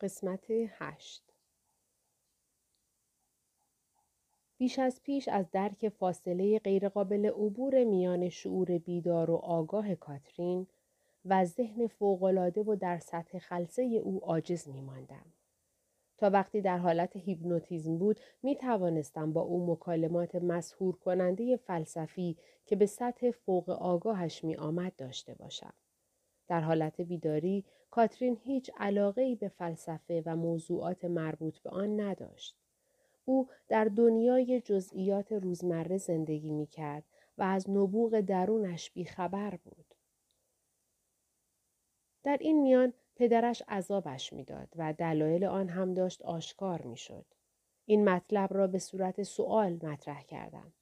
قسمت هشت بیش از پیش از درک فاصله غیرقابل عبور میان شعور بیدار و آگاه کاترین و ذهن فوقالعاده و در سطح خلصه او عاجز می ماندم. تا وقتی در حالت هیپنوتیزم بود می توانستم با او مکالمات مسهور کننده فلسفی که به سطح فوق آگاهش می آمد داشته باشم. در حالت بیداری کاترین هیچ علاقه به فلسفه و موضوعات مربوط به آن نداشت. او در دنیای جزئیات روزمره زندگی می کرد و از نبوغ درونش بیخبر بود. در این میان پدرش عذابش می‌داد و دلایل آن هم داشت آشکار می‌شد. این مطلب را به صورت سوال مطرح کردم.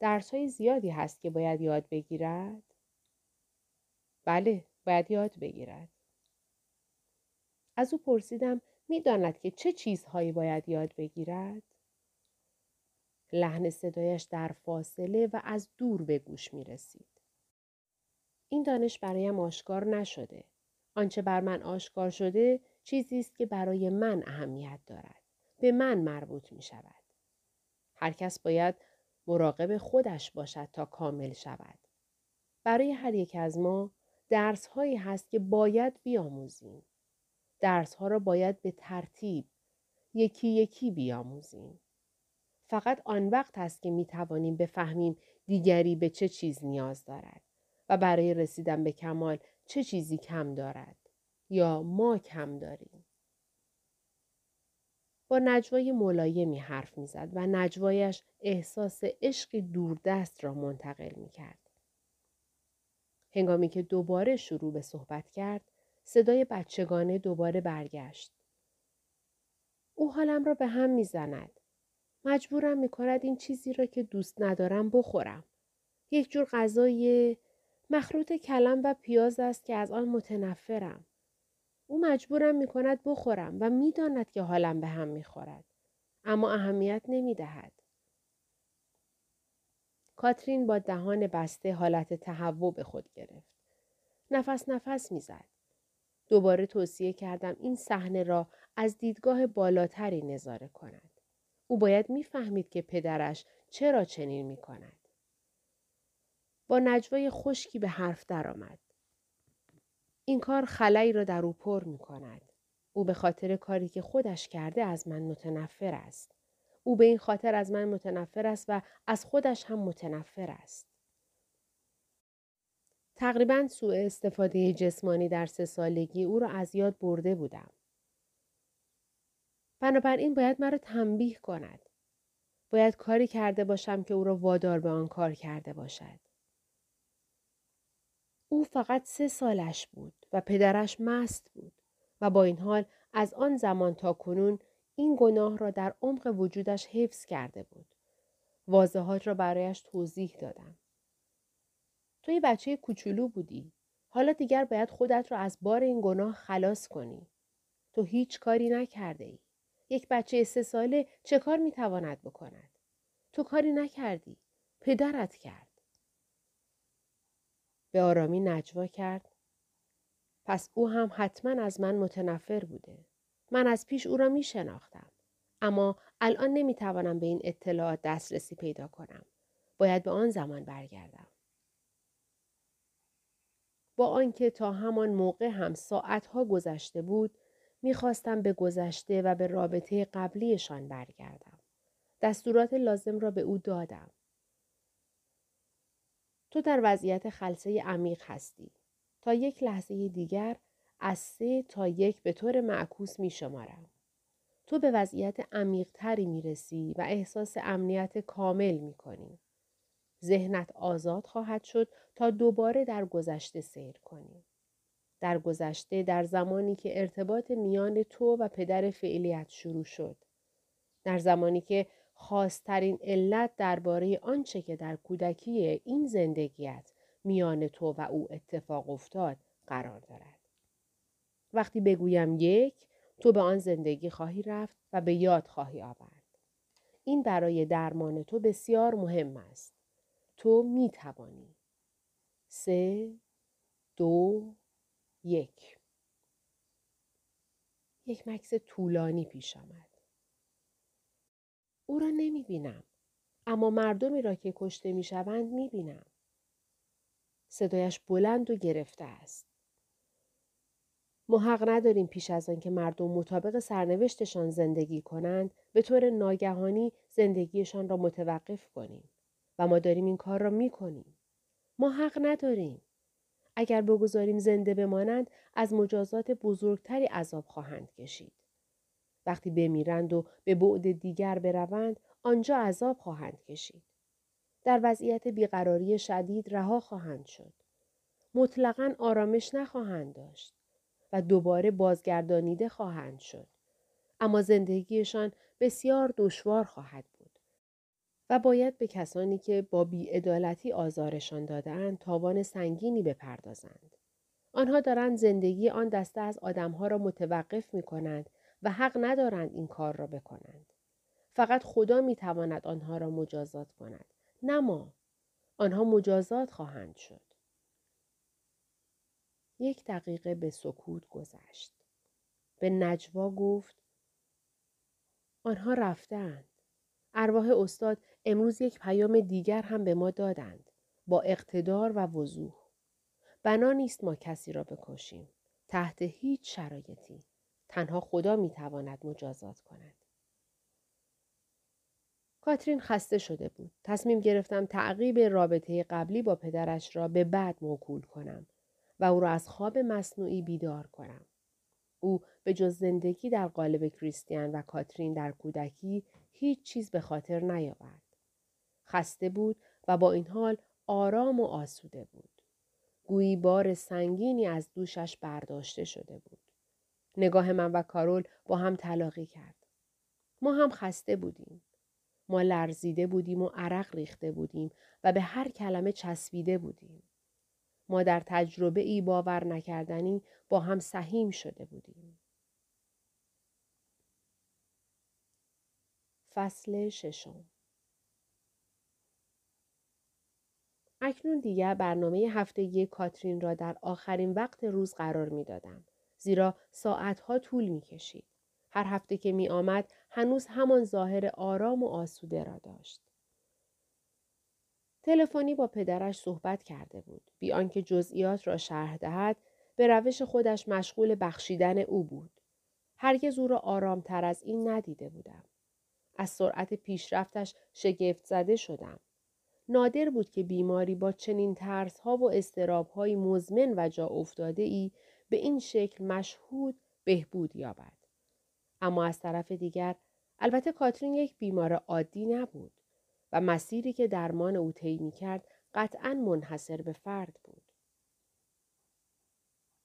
درس های زیادی هست که باید یاد بگیرد؟ بله، باید یاد بگیرد. از او پرسیدم می‌داند که چه چیزهایی باید یاد بگیرد؟ لحن صدایش در فاصله و از دور به گوش می رسید. این دانش برایم آشکار نشده. آنچه بر من آشکار شده چیزی است که برای من اهمیت دارد. به من مربوط می شود. هر کس باید مراقب خودش باشد تا کامل شود. برای هر یک از ما درس هایی هست که باید بیاموزیم. درس ها را باید به ترتیب یکی یکی بیاموزیم. فقط آن وقت است که می توانیم بفهمیم دیگری به چه چیز نیاز دارد و برای رسیدن به کمال چه چیزی کم دارد یا ما کم داریم. با نجوای ملایمی حرف می‌زد و نجوایش احساس عشقی دوردست را منتقل می کرد. هنگامی که دوباره شروع به صحبت کرد، صدای بچگانه دوباره برگشت. او حالم را به هم می‌زند. مجبورم می کند این چیزی را که دوست ندارم بخورم. یک جور غذای مخلوط کلم و پیاز است که از آن متنفرم. او مجبورم می کند بخورم و می‌داند که حالم به هم می خورد. اما اهمیت نمی دهد. کاترین با دهان بسته حالت تهوع به خود گرفت. نفس نفس می‌زد. دوباره توصیه کردم این صحنه را از دیدگاه بالاتری نظاره کند. او باید می‌فهمید که پدرش چرا چنین می کند. با نجوای خشکی به حرف درآمد. این کار خلایی را در او پر می کند. او به خاطر کاری که خودش کرده از من متنفر است. او به این خاطر از من متنفر است و از خودش هم متنفر است. تقریبا سوء استفاده جسمانی در سه سالگی او را از یاد برده بودم. بنابراین باید مرا تنبیه کند. باید کاری کرده باشم که او را وادار به آن کار کرده باشد. او فقط سه سالش بود و پدرش مست بود و با این حال از آن زمان تا کنون این گناه را در عمق وجودش حفظ کرده بود. واضحات را برایش توضیح دادم. تو یه بچه کوچولو بودی. حالا دیگر باید خودت را از بار این گناه خلاص کنی. تو هیچ کاری نکرده ای. یک بچه سه ساله چه کار می‌تواند بکند؟ تو کاری نکردی. پدرت کرد. به آرامی نجوا کرد. پس او هم حتما از من متنفر بوده. من از پیش او را می شناختم. اما الان نمی توانم به این اطلاعات دسترسی پیدا کنم. باید به آن زمان برگردم. با آنکه تا همان موقع هم ساعتها گذشته بود می‌خواستم به گذشته و به رابطه قبلیشان برگردم. دستورات لازم را به او دادم. تو در وضعیت خلصه عمیق هستی. تا یک لحظه دیگر از سه تا یک به طور معکوس می شمارم. تو به وضعیت عمیقتری می رسی و احساس امنیت کامل می کنی. ذهنت آزاد خواهد شد تا دوباره در گذشته سیر کنی. در گذشته در زمانی که ارتباط میان تو و پدر فعلیت شروع شد. در زمانی که خاصترین علت درباره آنچه که در کودکی این زندگیت میان تو و او اتفاق افتاد قرار دارد. وقتی بگویم یک تو به آن زندگی خواهی رفت و به یاد خواهی آورد. این برای درمان تو بسیار مهم است. تو می توانی. سه، دو، یک. یک مکس طولانی پیش آمد. او را نمی بینم. اما مردمی را که کشته می شوند می بینم. صدایش بلند و گرفته است. ما حق نداریم پیش از آن که مردم مطابق سرنوشتشان زندگی کنند به طور ناگهانی زندگیشان را متوقف کنیم و ما داریم این کار را می کنیم. ما حق نداریم. اگر بگذاریم زنده بمانند از مجازات بزرگتری عذاب خواهند کشید. وقتی بمیرند و به بعد دیگر بروند آنجا عذاب خواهند کشید. در وضعیت بیقراری شدید رها خواهند شد. مطلقا آرامش نخواهند داشت و دوباره بازگردانیده خواهند شد. اما زندگیشان بسیار دشوار خواهد بود. و باید به کسانی که با بیعدالتی آزارشان دادهاند تاوان سنگینی بپردازند. آنها دارند زندگی آن دسته از آدمها را متوقف می کنند و حق ندارند این کار را بکنند. فقط خدا می تواند آنها را مجازات کند. نه ما. آنها مجازات خواهند شد. یک دقیقه به سکوت گذشت. به نجوا گفت آنها رفتند. ارواح استاد امروز یک پیام دیگر هم به ما دادند. با اقتدار و وضوح. بنا نیست ما کسی را بکشیم. تحت هیچ شرایطی. تنها خدا می تواند مجازات کند. کاترین خسته شده بود. تصمیم گرفتم تعقیب رابطه قبلی با پدرش را به بعد موکول کنم و او را از خواب مصنوعی بیدار کنم. او به جز زندگی در قالب کریستیان و کاترین در کودکی هیچ چیز به خاطر نیاورد. خسته بود و با این حال آرام و آسوده بود. گویی بار سنگینی از دوشش برداشته شده بود. نگاه من و کارول با هم تلاقی کرد. ما هم خسته بودیم. ما لرزیده بودیم و عرق ریخته بودیم و به هر کلمه چسبیده بودیم. ما در تجربه ای باور نکردنی با هم سهیم شده بودیم. فصل ششم اکنون دیگر برنامه هفته کاترین را در آخرین وقت روز قرار می دادم. زیرا ساعتها طول می کشید. هر هفته که می آمد هنوز همان ظاهر آرام و آسوده را داشت. تلفنی با پدرش صحبت کرده بود. بی آنکه جزئیات را شرح دهد به روش خودش مشغول بخشیدن او بود. هرگز او را آرامتر از این ندیده بودم. از سرعت پیشرفتش شگفت زده شدم. نادر بود که بیماری با چنین ترس ها و استراب های مزمن و جا افتاده ای به این شکل مشهود بهبود یابد. اما از طرف دیگر البته کاترین یک بیمار عادی نبود و مسیری که درمان او طی کرد قطعا منحصر به فرد بود.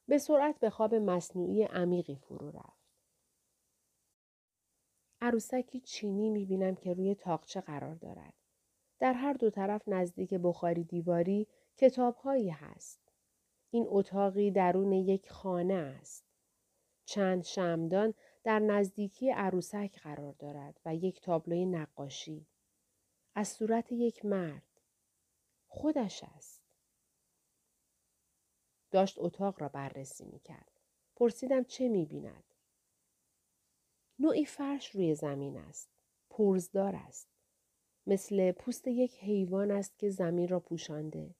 به سرعت به خواب مصنوعی عمیقی فرو رفت. عروسکی چینی می بینم که روی تاقچه قرار دارد. در هر دو طرف نزدیک بخاری دیواری کتابهایی هست. این اتاقی درون یک خانه است. چند شمدان در نزدیکی عروسک قرار دارد و یک تابلوی نقاشی. از صورت یک مرد. خودش است. داشت اتاق را بررسی می کرد. پرسیدم چه می بیند. نوعی فرش روی زمین است. پرزدار است. مثل پوست یک حیوان است که زمین را پوشانده.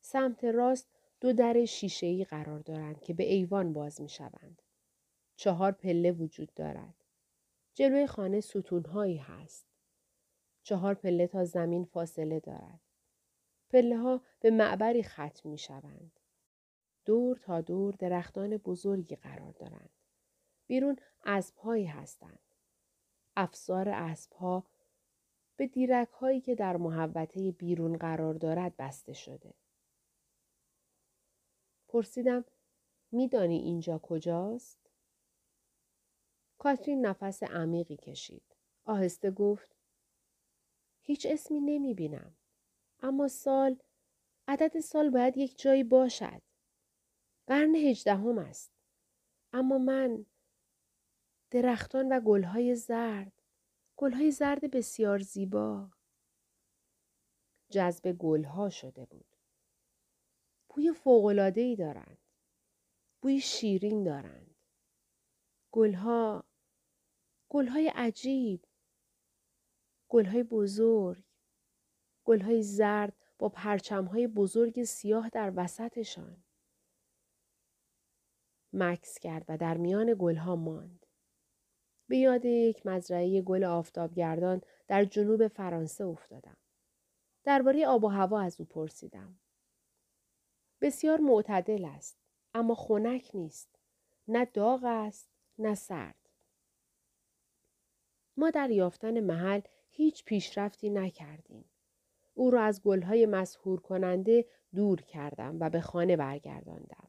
سمت راست دو در شیشه‌ای قرار دارند که به ایوان باز می شوند. چهار پله وجود دارد. جلوی خانه ستونهایی هست. چهار پله تا زمین فاصله دارد. پله ها به معبری ختم می شوند. دور تا دور درختان بزرگی قرار دارند. بیرون اسبهایی هستند. افسار اسبها به دیرک هایی که در محوطه بیرون قرار دارد بسته شده. پرسیدم میدانی اینجا کجاست؟ کاترین نفس عمیقی کشید. آهسته گفت هیچ اسمی نمی بینم. اما سال عدد سال باید یک جایی باشد. قرن هجدهم است. اما من درختان و گلهای زرد گلهای زرد بسیار زیبا جذب گلها شده بود. بوی ای دارند. بوی شیرین دارند. گلها گلهای عجیب گلهای بزرگ گلهای زرد با پرچمهای بزرگ سیاه در وسطشان. مکس کرد و در میان گلها ماند. به یاد یک مزرعه گل آفتابگردان در جنوب فرانسه افتادم. درباره آب و هوا از او پرسیدم. بسیار معتدل است اما خنک نیست. نه داغ است نه سرد. ما در یافتن محل هیچ پیشرفتی نکردیم. او را از گلهای مسهور کننده دور کردم و به خانه برگرداندم.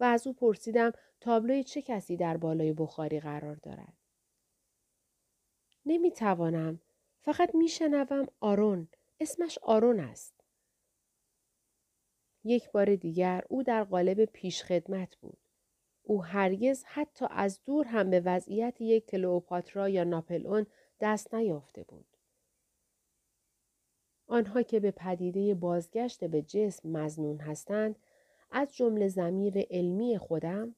و از او پرسیدم تابلوی چه کسی در بالای بخاری قرار دارد. نمی توانم. فقط می شنوم آرون. اسمش آرون است. یک بار دیگر او در قالب پیشخدمت بود. او هرگز حتی از دور هم به وضعیت یک کلئوپاترا یا ناپلئون دست نیافته بود. آنها که به پدیده بازگشت به جسم مزنون هستند از جمله زمیر علمی خودم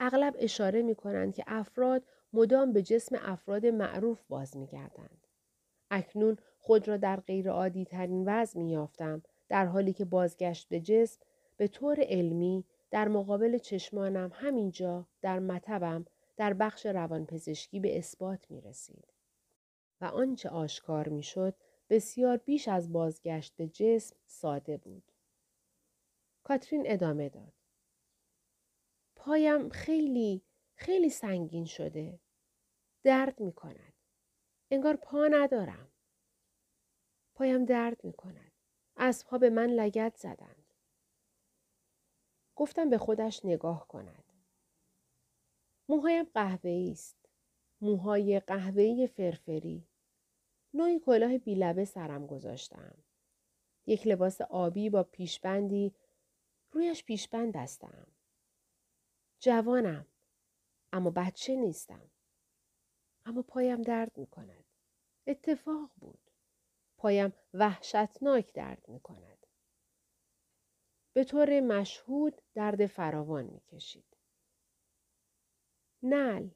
اغلب اشاره می کنند که افراد مدام به جسم افراد معروف باز می گردند. اکنون خود را در غیر عادی ترین وضع می یافتم در حالی که بازگشت به جسم به طور علمی در مقابل چشمانم همینجا در مطبم در بخش روانپزشکی به اثبات می رسید. و آنچه آشکار می شد بسیار بیش از بازگشت به جسم ساده بود. کاترین ادامه داد. پایم خیلی خیلی سنگین شده. درد می کند. انگار پا ندارم. پایم درد می کند. پا به من لگت زدند. گفتم به خودش نگاه کند. موهایم قهوه‌ای است. موهای قهوه‌ای فرفری. نوعی کلاه بیلبه سرم گذاشتم. یک لباس آبی با پیشبندی رویش پیشبند هستم. جوانم اما بچه نیستم. اما پایم درد می کند. اتفاق بود. پایم وحشتناک درد می کند. به طور مشهود درد فراوان می کشید. نل.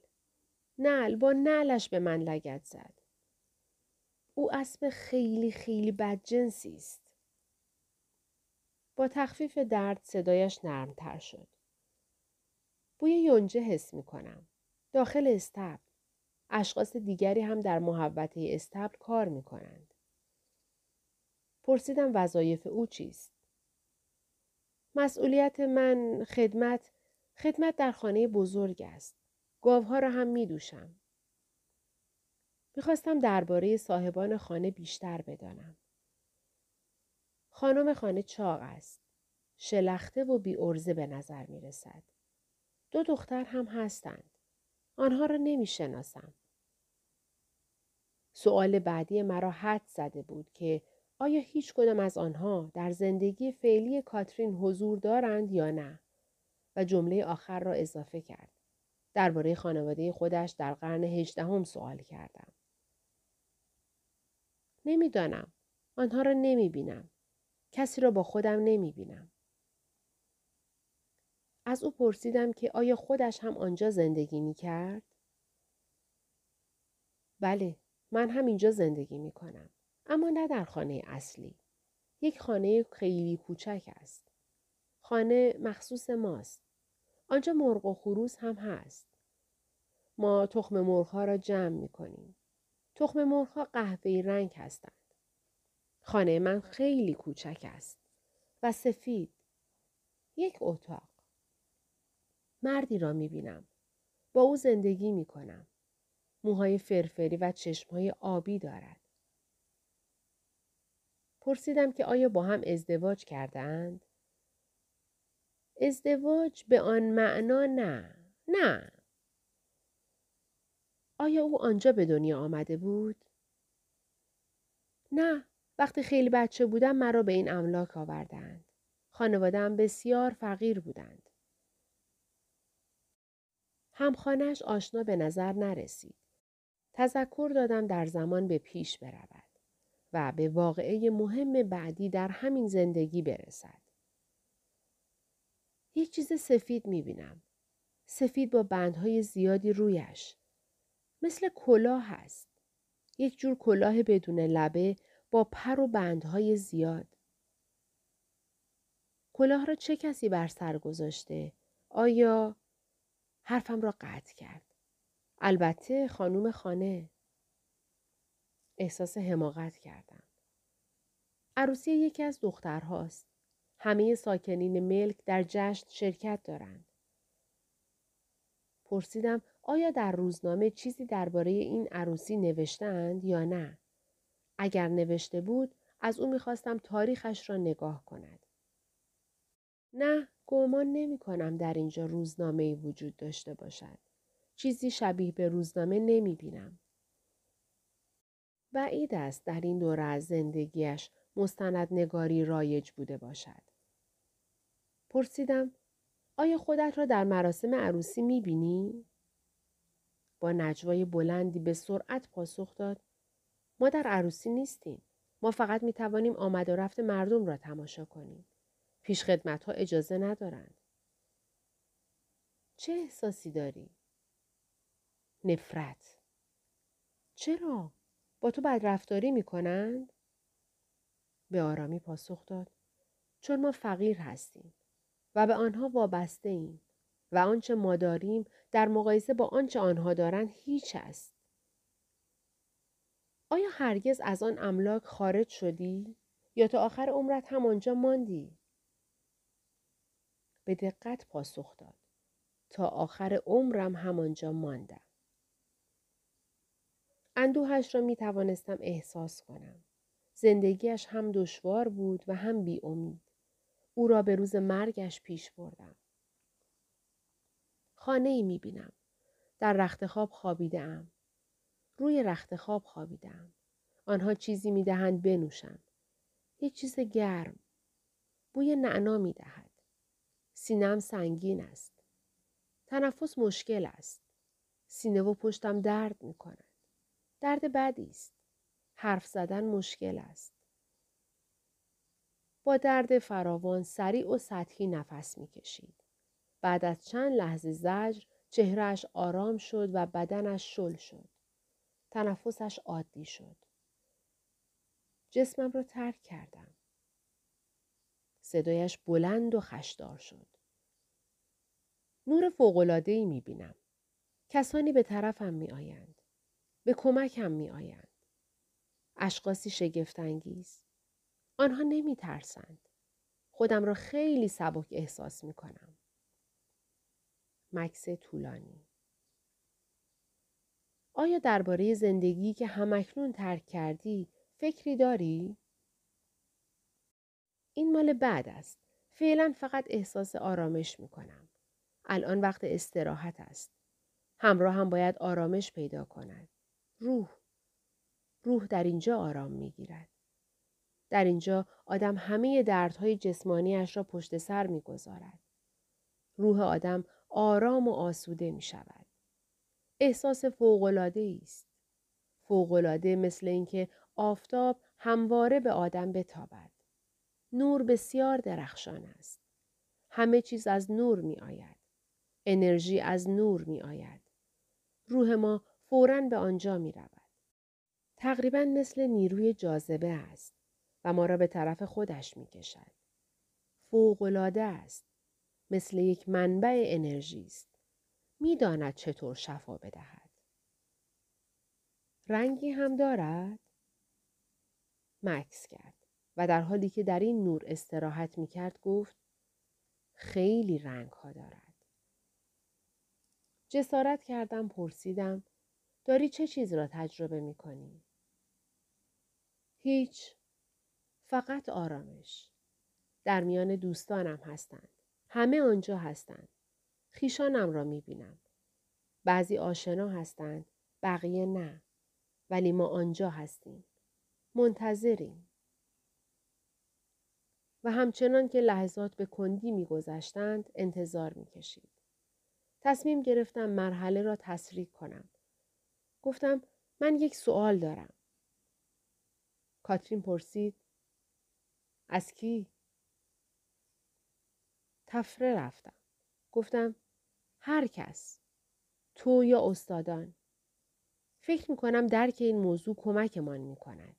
نل با نلش به من لگت زد. او اسب خیلی خیلی بدجنسی است. با تخفیف درد صدایش نرمتر شد. بوی یونجه حس می کنم. داخل استبل. اشخاص دیگری هم در محبته استبل کار می کنند. پرسیدم وظایف او چیست؟ مسئولیت من خدمت خدمت در خانه بزرگ است. گاوها را هم می دوشم. می‌خواستم درباره صاحبان خانه بیشتر بدانم. خانم خانه چاق است. شلخته و بی ارزه به نظر می رسد. دو دختر هم هستند. آنها را نمی شناسم. سؤال بعدی مرا حد زده بود که آیا هیچ کدام از آنها در زندگی فعلی کاترین حضور دارند یا نه؟ و جمله آخر را اضافه کرد. درباره خانواده خودش در قرن هجدهم سوال کردم. نمی‌دانم. آنها را نمی بینم. کسی را با خودم نمی بینم. از او پرسیدم که آیا خودش هم آنجا زندگی می کرد؟ بله، من هم اینجا زندگی می کنم. اما نه در خانه اصلی. یک خانه خیلی کوچک است. خانه مخصوص ماست. آنجا مرغ و خروس هم هست. ما تخم مرغ ها را جمع می کنیم. تخم مرغ ها قهوه‌ای رنگ هستند. خانه من خیلی کوچک است و سفید. یک اتاق. مردی را می بینم. با او زندگی می کنم. موهای فرفری و چشمهای آبی دارد. پرسیدم که آیا با هم ازدواج کردند؟ ازدواج به آن معنا نه. نه. آیا او آنجا به دنیا آمده بود؟ نه. وقتی خیلی بچه بودم مرا به این املاک آوردند. خانوادم بسیار فقیر بودند. همخانهش آشنا به نظر نرسید. تذکر دادم در زمان به پیش برود و به واقعه مهم بعدی در همین زندگی برسد. یک چیز سفید می بینم. سفید با بندهای زیادی رویش. مثل کلاه هست. یک جور کلاه بدون لبه با پر و بندهای زیاد. کلاه را چه کسی بر سر گذاشته؟ آیا حرفم را قطع کرد. البته خانوم خانه. احساس حماقت کردم. عروسی یکی از دخترهاست. همه ساکنین ملک در جشن شرکت دارند. پرسیدم آیا در روزنامه چیزی درباره این عروسی نوشتند یا نه؟ اگر نوشته بود از او می‌خواستم تاریخش را نگاه کند. نه گمان نمی کنم در اینجا روزنامه ای وجود داشته باشد. چیزی شبیه به روزنامه نمی بینم. بعید است در این دوره از زندگیش مستند نگاری رایج بوده باشد. پرسیدم آیا خودت را در مراسم عروسی می بینی؟ با نجوای بلندی به سرعت پاسخ داد ما در عروسی نیستیم. ما فقط می توانیم آمد و رفت مردم را تماشا کنیم. پیش خدمت ها اجازه ندارند. چه احساسی داری؟ نفرت. چرا؟ با تو بدرفتاری می کنند؟ به آرامی پاسخ داد. چون ما فقیر هستیم و به آنها وابسته ایم و آنچه ما داریم در مقایسه با آنچه آنها دارند هیچ است. آیا هرگز از آن املاک خارج شدی یا تا آخر عمرت همانجا ماندی؟ به دقت پاسخ داد. تا آخر عمرم همانجا ماندم. اندوهش را می توانستم احساس کنم. زندگیش هم دشوار بود و هم بی امید. او را به روز مرگش پیش بردم. خانه ای می بینم. در رخت خواب خوابیده ام. روی رخت خواب خوابیدم. آنها چیزی می دهند بنوشم. یک چیز گرم. بوی نعنا می دهد. سینم سنگین است. تنفس مشکل است. سینه و پشتم درد می کند. درد بدی است. حرف زدن مشکل است. با درد فراوان سریع و سطحی نفس می کشید. بعد از چند لحظه زجر چهرهش آرام شد و بدنش شل شد. تنفسش عادی شد. جسمم را ترک کردم. صدایش بلند و خشدار شد. نور فوقلادهی می بینم. کسانی به طرفم می آیند. به کمکم می آیند. اشخاصی شگفتانگیز. آنها نمی ترسند. خودم را خیلی سبک احساس می کنم. مکس طولانی آیا درباره زندگی که همکنون ترک کردی فکری داری؟ این مال بعد است. فعلا فقط احساس آرامش می کنم. الان وقت استراحت است. همراه هم باید آرامش پیدا کند. روح. روح در اینجا آرام می گیرد. در اینجا آدم همه دردهای جسمانیش را پشت سر می گذارد. روح آدم آرام و آسوده می شود. احساس فوقلاده است. فوقلاده مثل اینکه آفتاب همواره به آدم بتابد. نور بسیار درخشان است. همه چیز از نور می آید. انرژی از نور می آید. روح ما فورا به آنجا می رود. تقریبا مثل نیروی جاذبه است و ما را به طرف خودش می کشد. فوقلاده است. مثل یک منبع انرژی است. می‌داند چطور شفا بدهد. رنگی هم دارد؟ مکس کرد و در حالی که در این نور استراحت می کرد گفت خیلی رنگ ها دارد. جسارت کردم پرسیدم داری چه چیز را تجربه می کنی؟ هیچ. فقط آرامش. در میان دوستانم هستند. همه آنجا هستند. خیشانم را می بینم. بعضی آشنا هستند. بقیه نه. ولی ما آنجا هستیم. منتظریم. و همچنان که لحظات به کندی میگذشتند انتظار می‌کشید. تصمیم گرفتم مرحله را تسریع کنم. گفتم من یک سوال دارم. کاترین پرسید از کی؟ تفره رفتم. گفتم هر کس. تو یا استادان. فکر می کنم درک این موضوع کمکمان می کند.